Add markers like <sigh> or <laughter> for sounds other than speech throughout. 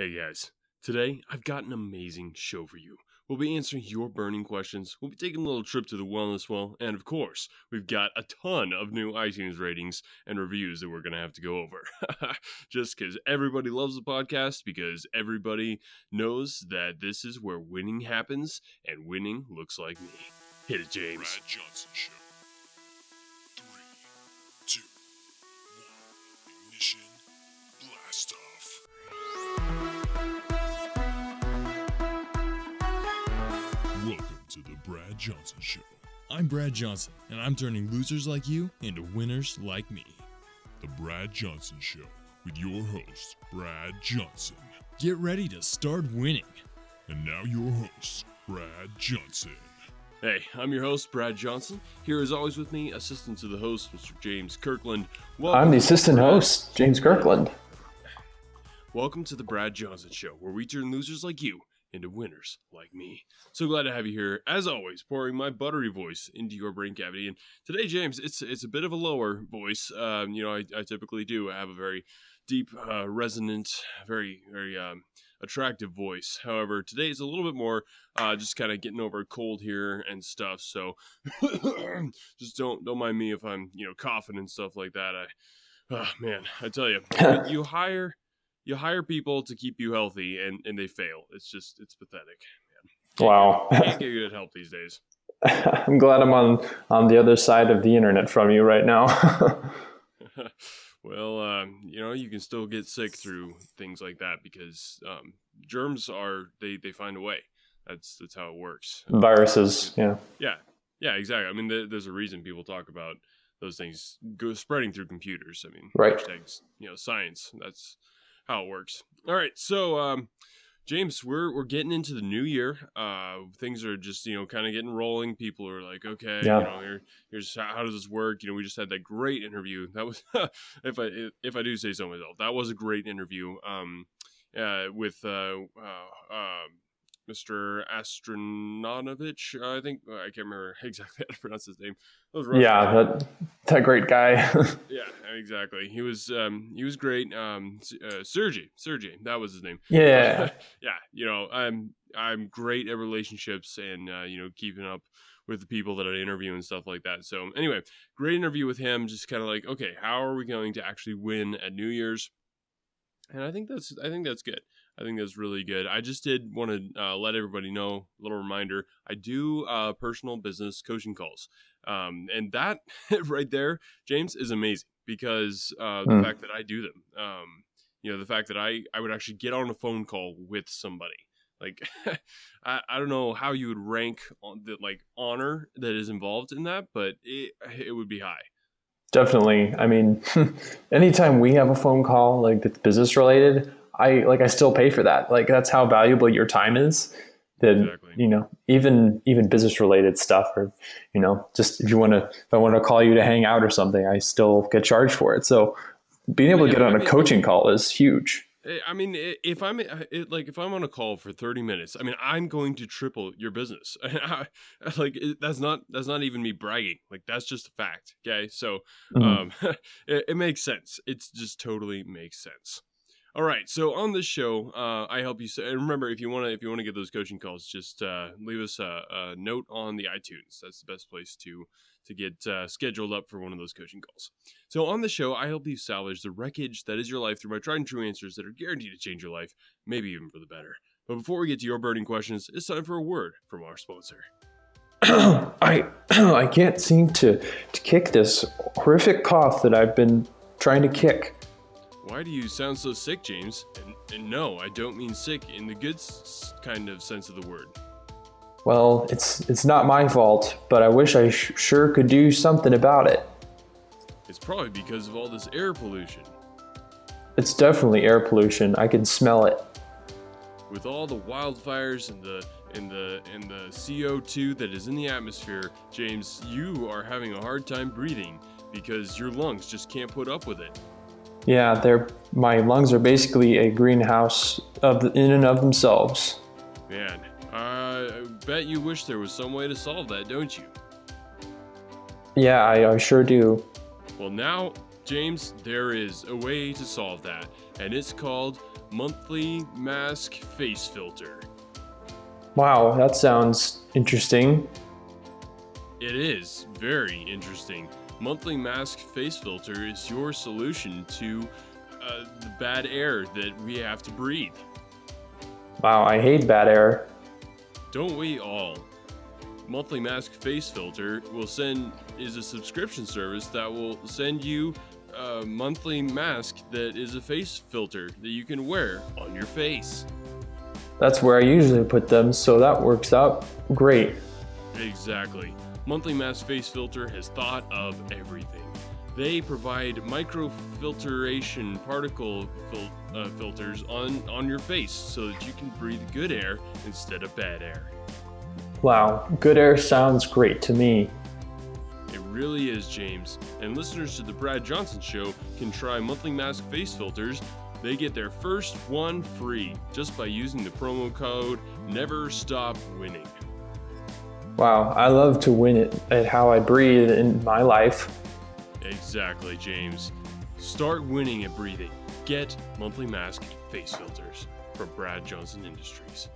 Hey guys, today I've got an amazing show for you. We'll be answering your burning questions, we'll be taking a little trip to the wellness well, and of course, we've got a ton of new iTunes ratings and reviews that we're going to have to go over. <laughs> Just because everybody loves the podcast, because everybody knows that this is where winning happens, and winning looks like me. Hit it, James. Brad Johnson Show. Brad Johnson Show. I'm Brad Johnson, and I'm turning losers like you into winners like me. The Brad Johnson Show with your host, Brad Johnson. Get ready to start winning. And now your host, Brad Johnson. Hey, I'm your host, Brad Johnson. Here, as always, with me, assistant to the host, Mr. James Kirkland. Welcome I'm the assistant Brad- host, James Kirkland. Welcome to the Brad Johnson Show, where we turn losers like you into winners like me. So glad to have you here, as always, pouring my buttery voice into your brain cavity. And today, James, it's it's a bit of a lower voice. Um, you know, I, I typically do have a very deep, uh, resonant, very very um, attractive voice. However, today is a little bit more uh, just kind of getting over a cold here and stuff. So <coughs> just don't don't mind me if I'm you know coughing and stuff like that. I oh, man, I tell you, <laughs> you hire you hire people to keep you healthy and and they fail. It's just it's pathetic. Man. Wow. Can't get good help these days. <laughs> I'm glad I'm on on the other side of the internet from you right now. <laughs> well, um, you know, you can still get sick through things like that because um, germs are they they find a way. That's that's how it works. Viruses, yeah. Yeah, yeah, exactly. I mean, there, there's a reason people talk about those things go spreading through computers. I mean, Right. hashtags, you know, science. That's how it works. All right, so um, James, we're we're getting into the new year. Uh, things are just you know kind of getting rolling. People are like, okay, Yeah. you know, here, here's how, how does this work? You know, we just had that great interview. That was, <laughs> if I if I do say so myself, that was a great interview. Um, uh, with uh, uh, Mr. Astronatovich, I think I can't remember <laughs> exactly how to pronounce his name. Yeah, that that great guy. <laughs> yeah, exactly. He was um, he was great. Um, uh, Sergey, Sergey, that was his name. yeah. <laughs> yeah, you know, I'm I'm great at relationships and uh, you know keeping up with the people that I interview and stuff like that. So anyway, great interview with him. Just kind of like, okay, how are we going to actually win at New Year's? And I think that's I think that's good. I think that's really good. I just did want to uh, let everybody know, a little reminder, I do uh, personal business coaching calls. Um, and that <laughs> right there, James, is amazing because uh, the Hmm. fact that I do them, um, you know, the fact that I, I would actually get on a phone call with somebody. Like, <laughs> I, I don't know how you would rank on the like honor that is involved in that, but it, it would be high. Definitely. I mean, <laughs> anytime we have a phone call like that's business related, I like I still pay for that. Like that's how valuable your time is. That Exactly. you know, even even business related stuff, or you know, just if you want to, if I want to call you to hang out or something, I still get charged for it. So being able to get on I a coaching call is huge. Eh, I mean, if I'm it, like if I'm on a call for 30 minutes, I mean, I'm going to triple your business. <laughs> like it- that's not that's not even me bragging. Like that's just a fact. Okay, so Mhm. um, <laughs> it, it makes sense. It's just totally makes sense. All right, so on this show, uh, I help you. remember, if you want to, if you want to get those coaching calls, just uh, leave us a, a note on the iTunes. That's the best place to to get uh, scheduled up for one of those coaching calls. So on the show, I help you salvage the wreckage that is your life through my tried and true answers that are guaranteed to change your life, maybe even for the better. But before we get to your burning questions, it's time for a word from our sponsor. <clears throat> I <clears throat> I can't seem to to kick this horrific cough that I've been trying to kick. Why do you sound so sick, James? And, and no, I don't mean sick in the good s- kind of sense of the word. Well, it's it's not my fault, but I wish I sh- sure could do something about it. It's probably because of all this air pollution. It's definitely air pollution. I can smell it. With all the wildfires and the and the and the CO2 that is in the atmosphere, James, you are having a hard time breathing because your lungs just can't put up with it. Yeah, they're my lungs are basically a greenhouse of the, in and of themselves. Man, I bet you wish there was some way to solve that, don't you? Yeah, I, I sure do. Well, now, James, there is a way to solve that, and it's called monthly mask face filter. Wow, that sounds interesting. It is very interesting. Monthly mask face filter is your solution to uh, the bad air that we have to breathe. Wow, I hate bad air. Don't we all? Monthly Mask Face Filter will send is a subscription service that will send you a monthly mask that is a face filter that you can wear on your face. That's where I usually put them, so that works out great. Exactly. Monthly Mask Face Filter has thought of everything. They provide microfiltration particle fil- uh, filters on, on your face so that you can breathe good air instead of bad air. Wow, good air sounds great to me. It really is, James. And listeners to the Brad Johnson Show can try monthly mask face filters. They get their first one free just by using the promo code Never Stop Winning. Wow, I love to win it at how I breathe in my life. Exactly, James. Start winning at breathing. Get monthly mask face filters from Brad Johnson Industries.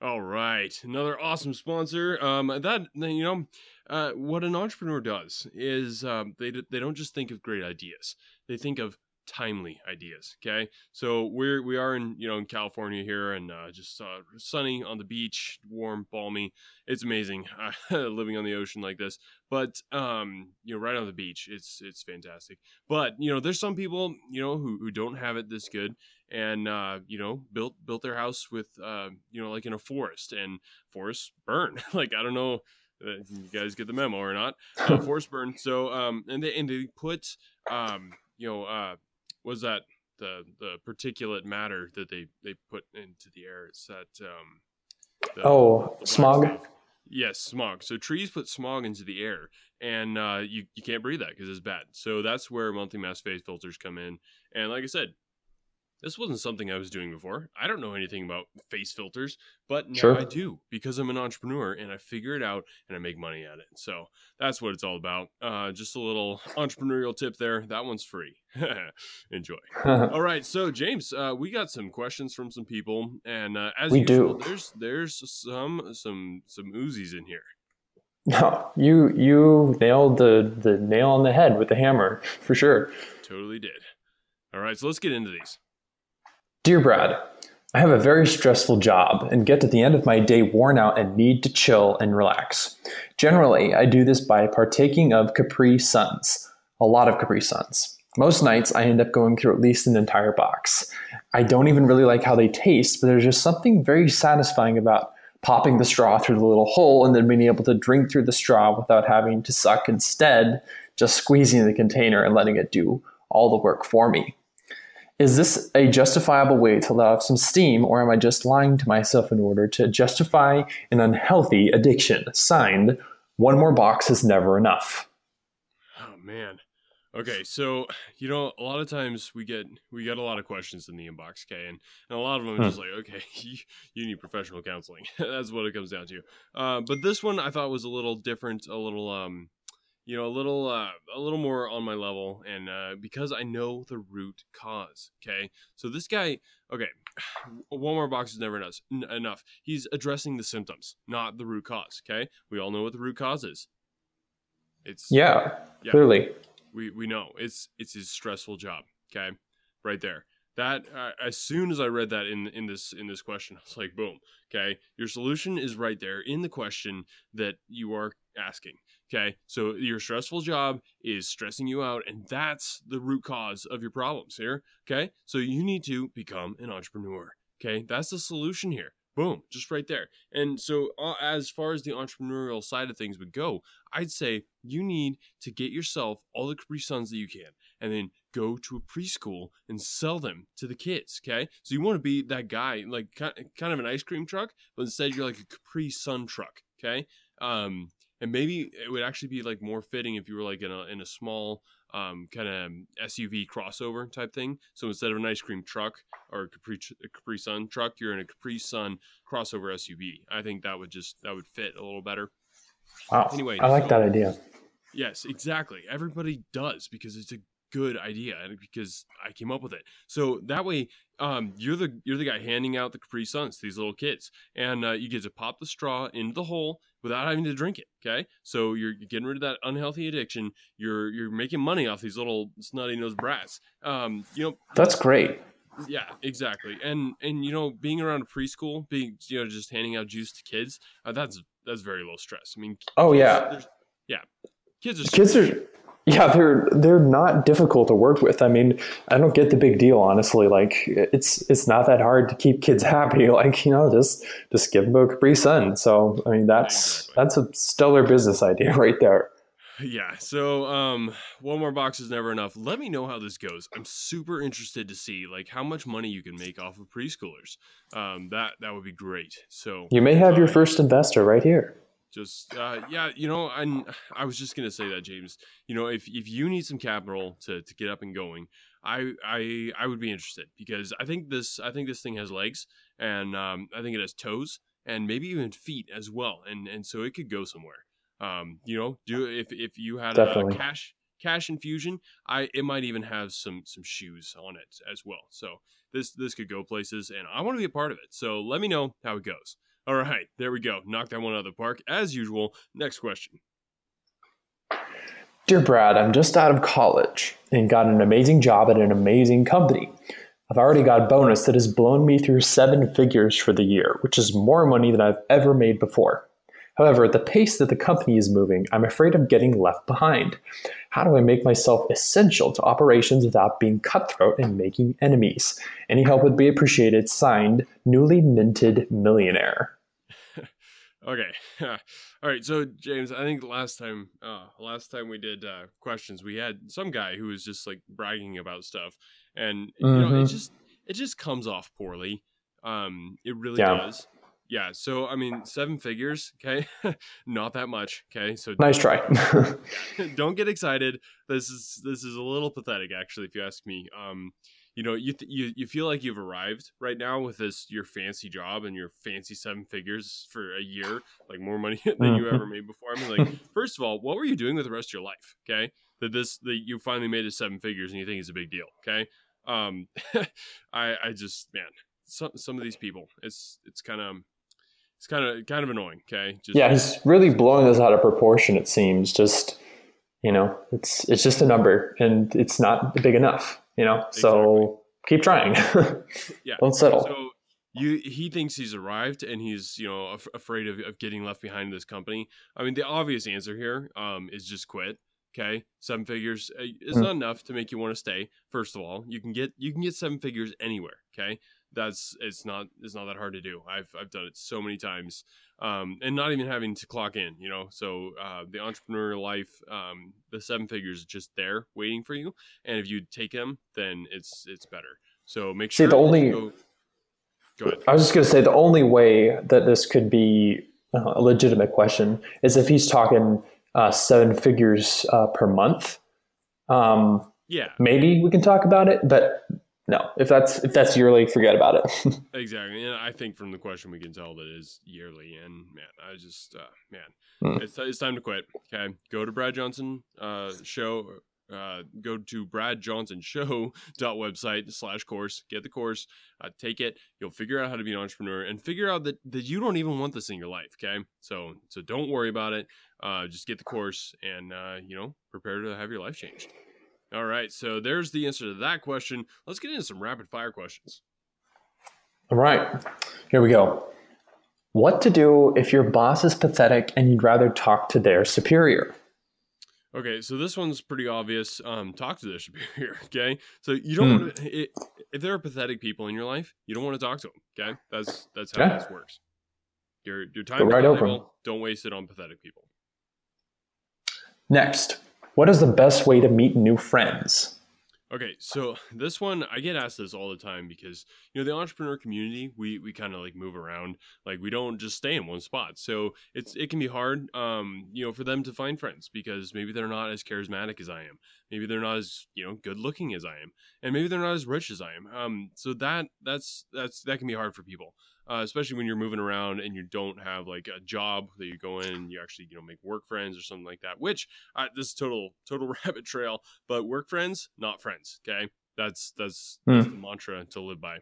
All right, another awesome sponsor. Um, that you know, uh, what an entrepreneur does is um, they they don't just think of great ideas; they think of timely ideas. Okay, so we're we are in you know in California here, and uh, just uh, sunny on the beach, warm, balmy. It's amazing uh, <laughs> living on the ocean like this. But um, you know, right on the beach, it's it's fantastic. But you know, there's some people you know who who don't have it this good, and uh, you know built built their house with uh, you know like in a forest, and forests burn. <laughs> like I don't know. Uh, you guys get the memo or not? Uh, <laughs> forest burn. So um, and they and they put um, you know uh, was that the the particulate matter that they they put into the air? Is that um, the, Oh, the smog? stuff. Yes, smog. So trees put smog into the air, and uh, you you can't breathe that because it's bad. So that's where monthly mask face filters come in. And like I said, this wasn't something I was doing before. I don't know anything about face filters, but now Sure. I do because I'm an entrepreneur and I figure it out and I make money at it. So that's what it's all about. Uh, just a little entrepreneurial tip there. That one's free. <laughs> Enjoy. <laughs> All right, so James, uh, we got some questions from some people, and uh, as We usual, do. there's there's some some some Uzis in here. No, <laughs> you you nailed the the nail on the head with the hammer for sure. Totally did. All right, so let's get into these. Dear Brad, I have a very stressful job and get to the end of my day worn out and need to chill and relax. Generally, I do this by partaking of Capri Suns, a lot of Capri Suns. Most nights, I end up going through at least an entire box. I don't even really like how they taste, but there's just something very satisfying about popping the straw through the little hole and then being able to drink through the straw without having to suck instead, just squeezing the container and letting it do all the work for me. Is this a justifiable way to let off some steam, or am I just lying to myself in order to justify an unhealthy addiction? Signed, one more box is never enough. Oh man. Okay, so you know, a lot of times we get we get a lot of questions in the inbox, okay, and, and a lot of them are just like, okay, <laughs> you, you need professional counseling. <laughs> That's what it comes down to. Uh, but this one I thought was a little different, a little um, you know, a little uh, a little more on my level, and uh, because I know the root cause. Okay, so this guy, okay, <sighs> one more box is never enough. Enough. He's addressing the symptoms, not the root cause. Okay, we all know what the root cause is. It's Yeah, Yeah. clearly. we we know it's it's his stressful job okay right there that uh, as soon as i read that in in this in this question <laughs> i was like boom okay your solution is right there in the question that you are asking okay so your stressful job is stressing you out and that's the root cause of your problems here okay so you need to become an entrepreneur okay that's the solution here boom just right there and so uh, as far as the entrepreneurial side of things would go i'd say you need to get yourself all the Capri Suns that you can and then go to a preschool and sell them to the kids. Okay. So you want to be that guy, like kind of an ice cream truck, but instead you're like a Capri Sun truck. Okay. Um, and maybe it would actually be like more fitting if you were like in a, in a small um, kind of SUV crossover type thing. So instead of an ice cream truck or a Capri, a Capri Sun truck, you're in a Capri Sun crossover SUV. I think that would just, that would fit a little better. Wow. Anyway, I like so- that idea. Yes, exactly. Everybody does because it's a good idea because I came up with it. So that way, um, you're the you're the guy handing out the Capri Suns to these little kids, and uh, you get to pop the straw into the hole without having to drink it. Okay, so you're getting rid of that unhealthy addiction. You're you're making money off these little snotty nosed brats. Um, you know That's great. yeah, exactly. And and you know, being around a preschool, being you know, just handing out juice to kids, uh, that's that's very low stress. I mean, Oh kids- yeah, yeah, kids are kids are yeah they're they're not difficult to work with i mean i don't get the big deal honestly like it's it's not that hard to keep kids <laughs> happy like you know just just give them a capri sun so i mean that's Exactly. that's a stellar business idea <laughs> right there Yeah. So, um, one more box is never enough. Let me know how this goes. I'm super interested to see like how much money you can make off of preschoolers. Um, that that would be great. So you may have your first investor right here just uh, yeah you know and i was just gonna say that james you know if, if you need some capital to, to get up and going I, I i would be interested because i think this i think this thing has legs and um, i think it has toes and maybe even feet as well and and so it could go somewhere. Um, you know do if if you had a, cash cash infusion i it might even have some some shoes on it as well. So this this could go places and i want to be a part of it. So let me know how it goes all right, there we go. Knock that one out of the park. As usual, next question. Dear Brad, I'm just out of college and got an amazing job at an amazing company. I've already got a bonus that has blown me through seven figures for the year, which is more money than I've ever made before. However, at the pace that the company is moving, I'm afraid of getting left behind. How do I make myself essential to operations without being cutthroat and making enemies? Any help would be appreciated. Signed, newly minted millionaire. <laughs> Okay. <laughs> All right. So James, I think last time, uh, last time we did uh, questions, we had some guy who was just like bragging about stuff, and you know, it Mhm. just it just comes off poorly. Um, it really Yeah. does. Yeah. So I mean, seven figures. Okay, <laughs> not that much. Okay. So Nice try. <laughs> <laughs> don't get excited. This is this is a little pathetic, actually, if you ask me. Um, you know, you th- you you feel like you've arrived right now with this your fancy job and your fancy seven figures for a year, like more money than you ever made before. I mean, like, first of all, what were you doing with the rest of your life? Okay, that this that you finally made it seven figures and you think it's a big deal. Okay, um, I I just man, some some of these people, it's it's kind of it's kind of kind of annoying. Okay, just yeah, he's really blowing this out of proportion. It seems just you know, it's it's just a number, and it's not big enough. You know, so keep trying. <laughs> yeah. <laughs> Don't settle. So you he thinks he's arrived and he's you know af- afraid of, of getting left behind in this company. I mean, the obvious answer here um, is just quit. Okay, seven figures uh, is Mm. not enough to make you want to stay. First of all, you can get you can get seven figures anywhere. Okay, that's it's not it's not that hard to do. I've I've done it so many times, um, and not even having to clock in. You know, so uh, the entrepreneurial life, um, the seven figures just there waiting for you, and if you take them, then it's it's better. So make See, sure the that you only- go, go ahead. I was just going to say the only way that this could be uh, a legitimate question is if he's talking uh, seven figures uh, per month. Um, Yeah, maybe we can talk about it, but no, if that's if that's yearly, forget about it. <laughs> exactly. And I think from the question we can tell that it is yearly. And man, I just uh, man, Hmm. it's it's time to quit. Okay, go to Brad Johnson uh, show. Uh, go to Brad Johnson Show dot website slash course. Get the course. Uh, take it. You'll figure out how to be an entrepreneur and figure out that that you don't even want this in your life. Okay, so so don't worry about it. Uh, just get the course and uh, you know prepare to have your life changed. All right, so there's the answer to that question. Let's get into some rapid fire questions. All right, here we go. What to do if your boss is pathetic and you'd rather talk to their superior? Okay, so this one's pretty obvious. Um, talk to their <laughs> superior. Okay, so you don't Hmm. want to. If there are pathetic people in your life, you don't want to talk to them. Okay, that's that's how Yeah. this works. Your your time Go is right over valuable. Don't waste it on pathetic people. Next, what is the best way to meet new friends? Okay, so this one I get asked this all the time because you know the entrepreneur community we we kind of like move around. Like we don't just stay in one spot. So it's it can be hard um you know for them to find friends because maybe they're not as charismatic as I am. Maybe they're not as you know good looking as I am. And maybe they're not as rich as I am. Um so that that's that's that can be hard for people uh, especially when you're moving around and you don't have like a job that you go in and you actually you know make work friends or something like that. Which uh, this is total <laughs> total rabbit trail, but work friends, not friends. Okay, that's that's, that's the mantra to live by.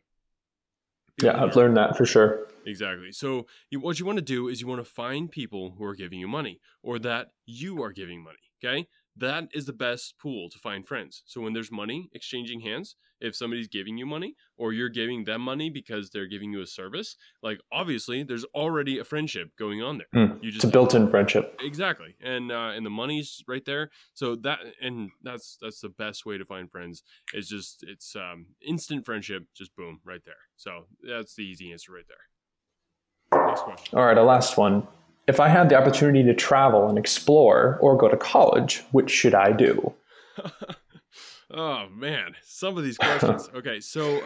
Yeah, I've learned that for sure. Exactly. So you, what you want to do is you want to find people who are giving you money or that you are giving money. Okay. That is the best pool to find friends. So when there's money exchanging hands, if somebody's giving you money or you're giving them money because they're giving you a service, like obviously there's already a friendship going on there. Mm, you just it's a built-in friendship. Exactly. And uh, and the money's right there. So that and that's that's the best way to find friends. It's just it's um instant friendship, just boom, right there. So that's the easy answer right there. Next question. All right, a last one. If I had the opportunity to travel and explore or go to college, which should I do? <laughs> oh man, some of these questions. <laughs> okay, so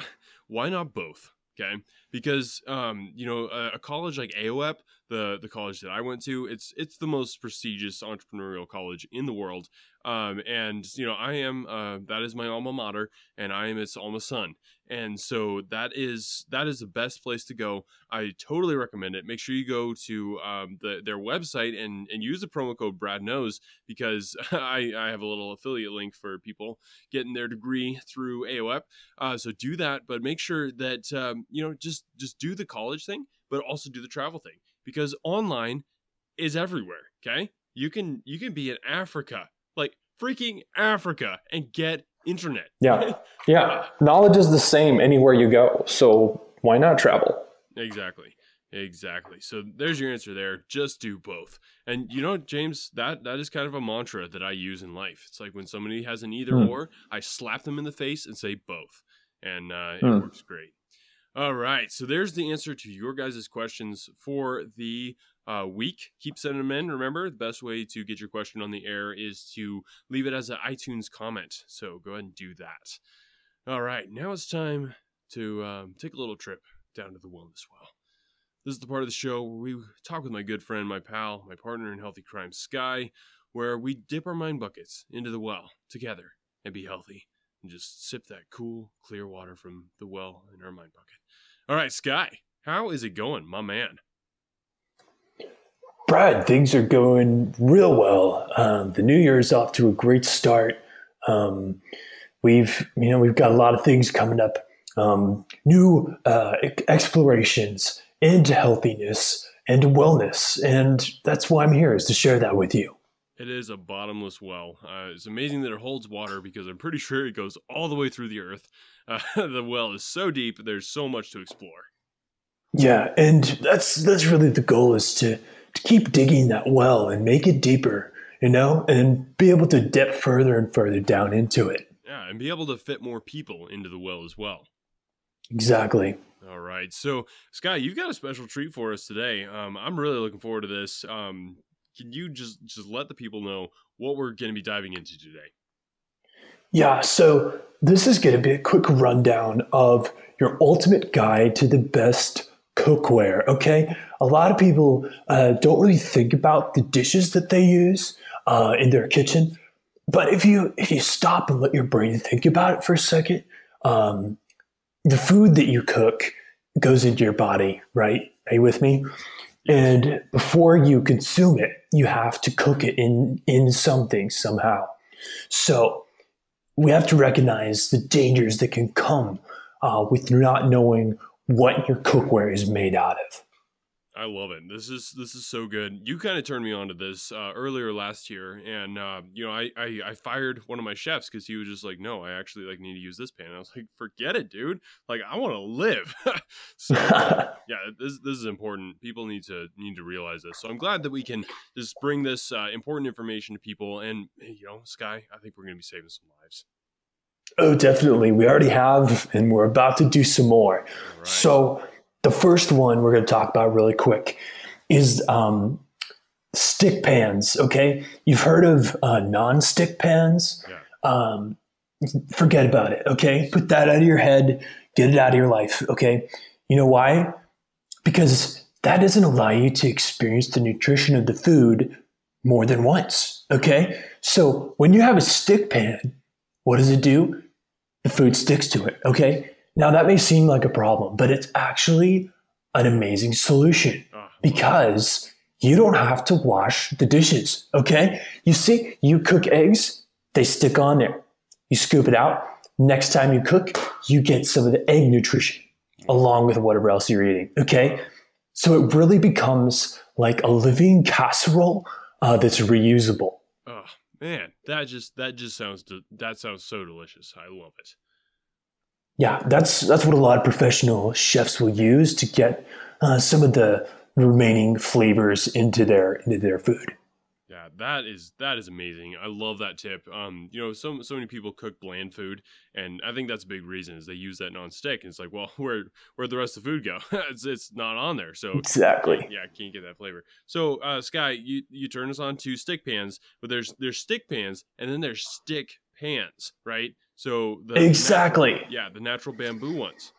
why not both? Okay, because um, you know a, a, college like AOEP, the the college that I went to, it's it's the most prestigious entrepreneurial college in the world. Um, and you know, I am uh, that is my alma mater, and I am its alma son, and so that is that is the best place to go. I totally recommend it. Make sure you go to um, the, their website and and use the promo code Brad Knows because <laughs> I, I have a little affiliate link for people getting their degree through AOEP. Uh, so do that, but make sure that um, you know just just do the college thing, but also do the travel thing because online is everywhere. Okay, you can you can be in Africa like freaking Africa and get internet. Yeah. <laughs> Yeah. Knowledge is the same anywhere you go. So why not travel? Exactly. Exactly. So there's your answer there. Just do both. And you know, James, that that is kind of a mantra that I use in life. It's like when somebody has an either hmm. or, I slap them in the face and say both. And uh, it hmm. works great. All right. So there's the answer to your guys' questions for the uh, week. Keep sending them in. Remember, the best way to get your question on the air is to leave it as an iTunes comment. So go ahead and do that. All right, now it's time to um, take a little trip down to the wellness well. This is the part of the show where we talk with my good friend, my pal, my partner in healthy crime, Sky, where we dip our mind buckets into the well together and be healthy and just sip that cool, clear water from the well in our mind bucket. All right, Sky, how is it going, my man? Brad, things are going real well. Um, the new year is off to a great start. Um, we've, you know, we've got a lot of things coming up. Um, new uh, explorations into healthiness and wellness, and that's why I'm here is to share that with you. It is a bottomless well. Uh, it's amazing that it holds water because I'm pretty sure it goes all the way through the earth. <laughs> Uh, the well is so deep; there's so much to explore. Yeah, and that's that's really the goal is to to keep digging that well and make it deeper, you know, and be able to dip further and further down into it. Yeah, and be able to fit more people into the well as well. Exactly. All right. So, Scott, you've got a special treat for us today. Um, I'm really looking forward to this. Um, can you just just let the people know what we're going to be diving into today? Yeah. So this is going to be a quick rundown of your ultimate guide to the best cookware. Okay, a lot of people uh, don't really think about the dishes that they use uh, in their kitchen, but if you if you stop and let your brain think about it for a second, um, the food that you cook goes into your body. Right? Are you with me? And before you consume it, you have to cook it in in something somehow. So we have to recognize the dangers that can come uh, with not knowing what your cookware is made out of. I love it. This is this is so good. You kind of turned me on to this uh, earlier last year, and uh, you know, I, I, I fired one of my chefs because he was just like, "No, I actually like need to use this pan." And I was like, "Forget it, dude. Like, I want to live." <laughs> so uh, <laughs> yeah, this this is important. People need to need to realize this. So I'm glad that we can just bring this uh, important information to people. And you know, Sky, I think we're going to be saving some lives. Oh, definitely. We already have, and we're about to do some more. Right. So, the first one we're going to talk about really quick is um, stick pans. Okay. You've heard of uh, non stick pans. Yeah. Um, forget about it. Okay. Put that out of your head, get it out of your life. Okay. You know why? Because that doesn't allow you to experience the nutrition of the food more than once. Okay. So, when you have a stick pan, what does it do? The food sticks to it. Okay. Now that may seem like a problem, but it's actually an amazing solution Ah, because you don't have to wash the dishes. Okay. You see, you cook eggs, they stick on there. You scoop it out. Next time you cook, you get some of the egg nutrition along with whatever else you're eating. Okay. So it really becomes like a living casserole uh, that's reusable. oh man, that just that just sounds de- that sounds so delicious. I love it. Yeah, that's that's what a lot of professional chefs will use to get uh, some of the remaining flavors into their into their food. Yeah, that is that is amazing. I love that tip. Um, you know, so so many people cook bland food, and I think that's a big reason is they use that non-stick. And it's like, well, <laughs> where where'd the rest of the food go? <laughs> it's it's not on there, so Exactly. yeah, I can't get that flavor. So, uh, Sky, you you turn us on to stick pans, but there's there's stick pans, and then there's stick pans, right? So the Exactly. yeah, the natural bamboo ones.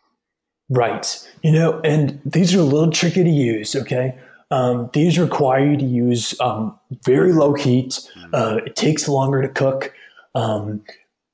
Right. You know, and these are a little tricky to use, okay? Um, these require you to use um, very low heat. Uh, it takes longer to cook. Um,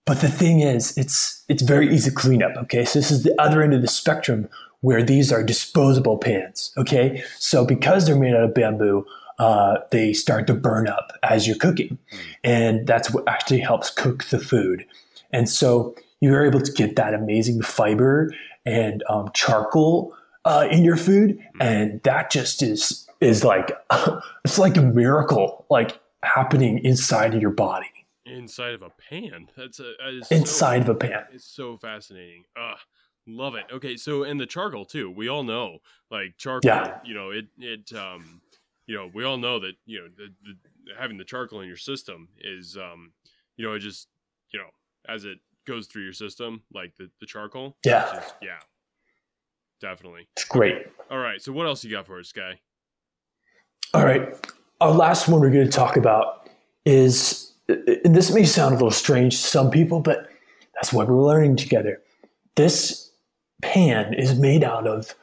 but the thing is, it's it's very easy to clean up, okay? So this is the other end of the spectrum where these are disposable pans, okay? So because they're made out of bamboo, uh, they start to burn up as you're cooking. And that's what actually helps cook the food. And so you're able to get that amazing fiber and um, charcoal uh, in your food, and that just is is like <laughs> it's like a miracle, like happening inside of your body, Inside of a pan. That's a that is so- inside of a pan. It's so fascinating. Ah, love it. Okay, so and the charcoal too. We all know, like charcoal. Yeah. You know, it it um, you know, we all know that you know the, the having the charcoal in your system is um, you know, it just you know as it goes through your system, like the the charcoal. Yeah. just- yeah. Definitely. It's great. All right. So what else you got for us, Sky? All right, our last one we're going to talk about is, and this may sound a little strange to some people, but that's what we're learning together. This pan is made out of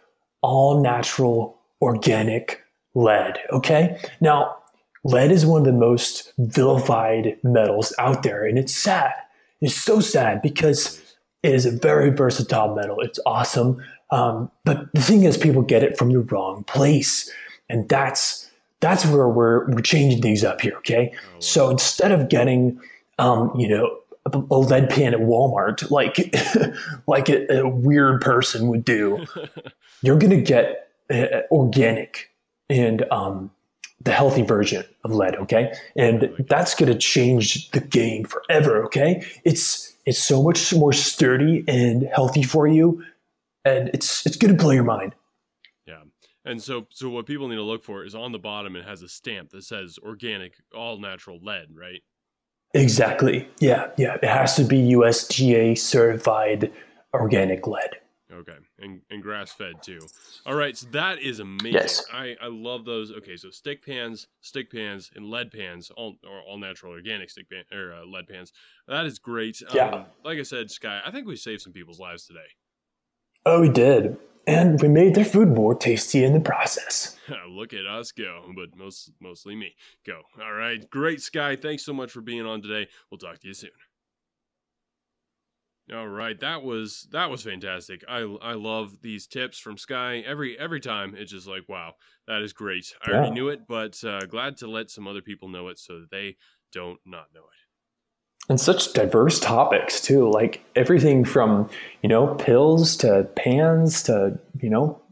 all natural organic lead. Okay. Now, lead is one of the most vilified metals out there, and it's sad. It's so sad because it is a very versatile metal. It's awesome. Um, but the thing is, people get it from the wrong place. And that's that's where we're, we're changing things up here. Okay. So instead of getting, um, you know, a lead pan at Walmart, like, <laughs> like a, a weird person would do, <laughs> you're going to get uh, organic and um, the healthy version of lead. Okay, and that's going to change the game forever. Okay, it's it's so much more sturdy and healthy for you, and it's it's going to blow your mind. Yeah. And so so what people need to look for is on the bottom it has a stamp that says organic all natural lead, right? Exactly. Yeah, yeah. It has to be USDA certified organic lead. Okay, and, and grass fed too. All right, so that is amazing. Yes. I, I love those. Okay, so stick pans, stick pans, and lead pans, all or all natural organic stick pan or uh, lead pans. That is great. Yeah. Um, like I said, Sky, I think we saved some people's lives today. Oh, we did. And we made their food more tasty in the process. <laughs> Look at us go, but most mostly me go. All right, great, Sky. Thanks so much for being on today. We'll talk to you soon. All right, that was that was fantastic. I I love these tips from Sky every every time. It's just like wow, that is great. I already knew it, but uh, glad to let some other people know it so that they don't not know it. And such diverse topics, too. Like everything from, you know, pills to pans to, you know,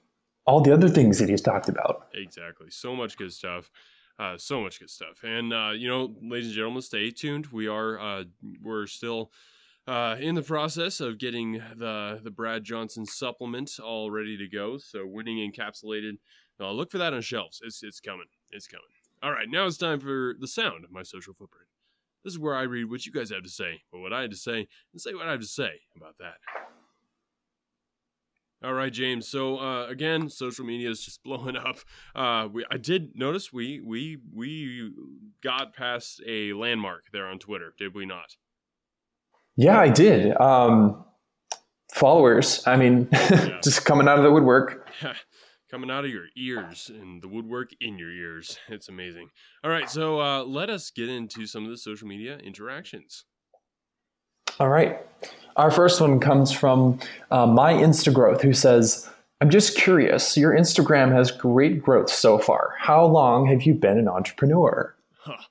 all the other things that he's talked about. Exactly. So much good stuff. Uh, so much good stuff. And uh, you know, ladies and gentlemen, stay tuned. We are uh, we're still uh, in the process of getting the the Brad Johnson supplement all ready to go. So winning encapsulated. Uh, look for that on shelves. It's it's coming. It's coming. All right, now it's time for the sound of my social footprint. This is where I read what you guys have to say, or what I had to say, and say what I have to say about that. All right, James. So uh, again, social media is just <laughs> blowing up. Uh, we, I did notice we we we got past a landmark there on Twitter, did we not? Yeah, I did. Um, followers, I mean, <laughs> just coming out of the woodwork. <laughs> Coming out of your ears and the woodwork in your ears. <laughs> It's amazing. All right, so uh, let us get into some of the social media interactions. All right. Our first one comes from uh, my Instagrowth, who says, I'm just curious. Your Instagram has great growth so far. How long have you been an entrepreneur? Huh.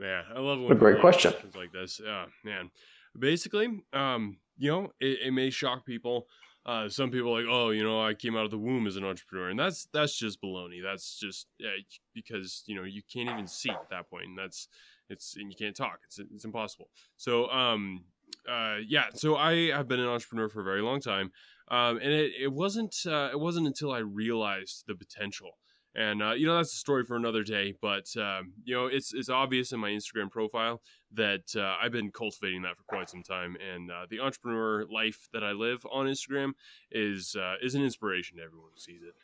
Man, I love when What a great question. like this. Yeah, man. Basically, um, you know, it, it may shock people. Uh, some people like, oh, you know, I came out of the womb as an entrepreneur, and that's that's just baloney. That's just yeah, because you know you can't even see at that point, and that's it's and you can't talk. It's it's impossible. So, um, uh, yeah. So I have been an entrepreneur for a very long time, um, and it it wasn't uh, it wasn't until I realized the potential and uh, you know that's a story for another day but um, you know it's it's obvious in my instagram profile that uh, i've been cultivating that for quite some time and uh, the entrepreneur life that i live on instagram is uh, is an inspiration to everyone who sees it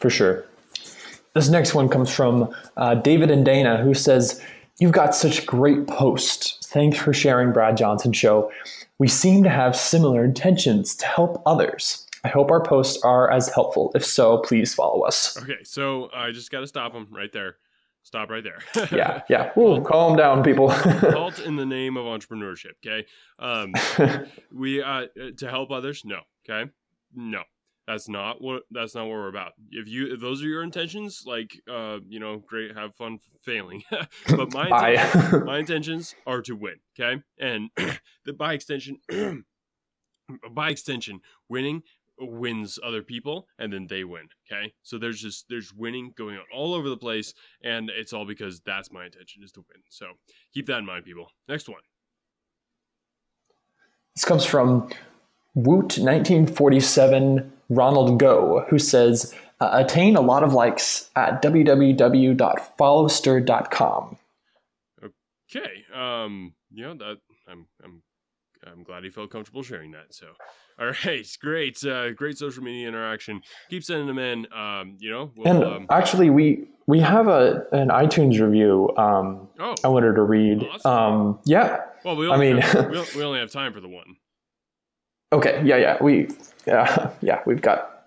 For sure. This next one comes from uh, David and Dana, who says, You've got such great posts. Thanks for sharing Brad Johnson Show. We seem to have similar intentions to help others. I hope our posts are as helpful. If so, please follow us. okay so i just gotta stop them right there stop right there Yeah, <laughs> yeah. Ooh, calm down, people. <laughs> halt in the name of entrepreneurship okay um <laughs> we uh to help others no okay no that's not what that's not what we're about if you if those are your intentions like uh you know great have fun failing but my intentions, my intentions are to win okay and <clears throat> the by extension <clears throat> by extension winning wins other people and then they win okay so there's just there's winning going on all over the place and it's all because that's my intention is to win so keep that in mind people next one This comes from Woot 1947 Ronald Go, who says, uh, attain a lot of likes at www.followster.com. Okay. Um, you know that I'm I'm I'm glad he felt comfortable sharing that. So, all right, <laughs> great, uh, great social media interaction. Keep sending them in. Um, you know, we'll, And um, actually, we we have a an iTunes review. Um, oh, I wanted to read. Awesome. Um, yeah. well, we I mean- have, <laughs> we, we only have time for the one. Okay. Yeah. Yeah. We. Yeah. <laughs> Yeah. We've got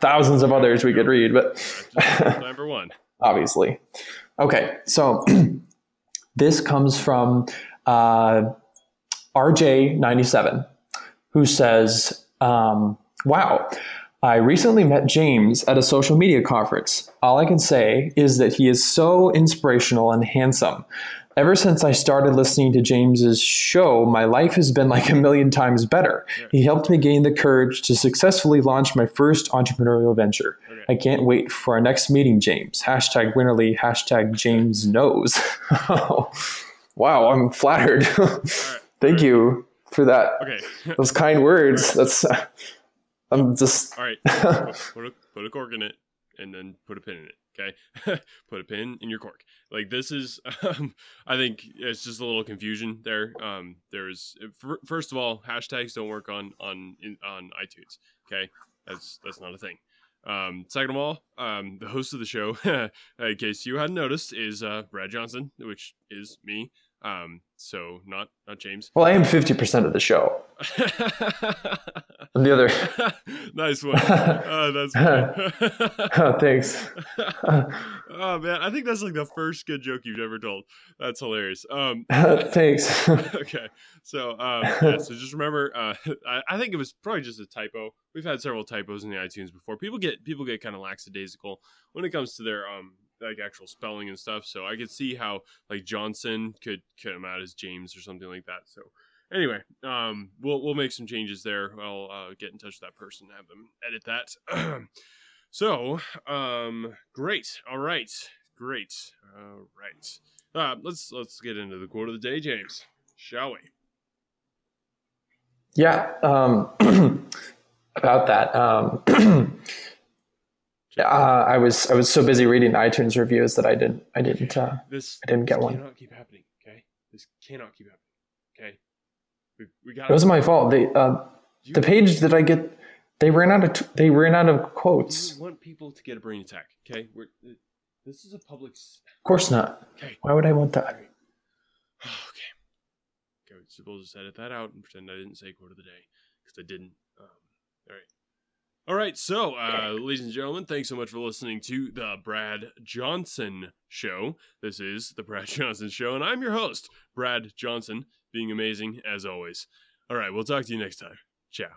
thousands of others we could read, but time for one. obviously. Okay. So <clears throat> this comes from uh, RJ97, who says, um, "Wow." I recently met James at a social media conference. All I can say is that he is so inspirational and handsome. Ever since I started listening to James's show, my life has been like a million times better. He helped me gain the courage to successfully launch my first entrepreneurial venture. I can't wait for our next meeting, James. Hashtag Winnerly, hashtag James knows. <laughs> wow, I'm flattered. <laughs> Thank you for that. Okay. <laughs> Those kind words. That's I'm just All right. <laughs> put, a, put a cork in it and then put a pin in it. Okay. <laughs> put a pin in your cork. Like this is, um, I think it's just a little confusion there. Um, there's first of all, hashtags don't work on on in, on iTunes. Okay, that's that's not a thing. Um, second of all, um, the host of the show, in case you hadn't noticed, is uh, Brad Johnson, which is me. Um, so not not James. well, I am 50% of the show. The other <laughs> nice one. Uh, that's funny. <laughs> thanks. <laughs> oh man, I think that's like the first good joke you've ever told. That's hilarious. Um, thanks. okay, so um, yeah, so just remember, uh, I, I think it was probably just a typo. We've had several typos in the iTunes before. People get people get kind of lackadaisical when it comes to their um like actual spelling and stuff. So I could see how like Johnson could come out as James or something like that. So anyway, um, we'll we'll make some changes there. I'll uh, get in touch with that person, and have them edit that. <clears throat> so, um, great. All right, great. All right. Uh, let's let's get into the quote of the day, James. Shall we? Yeah, um, <clears throat> about that. Um, <clears throat> uh, I was I was so busy reading iTunes reviews that I didn't I didn't uh, This I didn't get this one. Cannot keep happening. Okay, this cannot keep happening. Okay, we we got It wasn't my fault. They uh, the page that I get they ran out of t- they ran out of quotes. You want people to get a brain attack. Okay, we're this is a public. Of course not. Okay. Why would I want that? <sighs> okay. Okay, so we'll just edit that out and pretend I didn't say quote of the day because I didn't. Um, all right. All right, so, uh, ladies and gentlemen, thanks so much for listening to the Brad Johnson Show. This is the <laughs> Brad Johnson Show, and I'm your host, Brad Johnson, being amazing as always. All right, we'll talk to you next time. Ciao.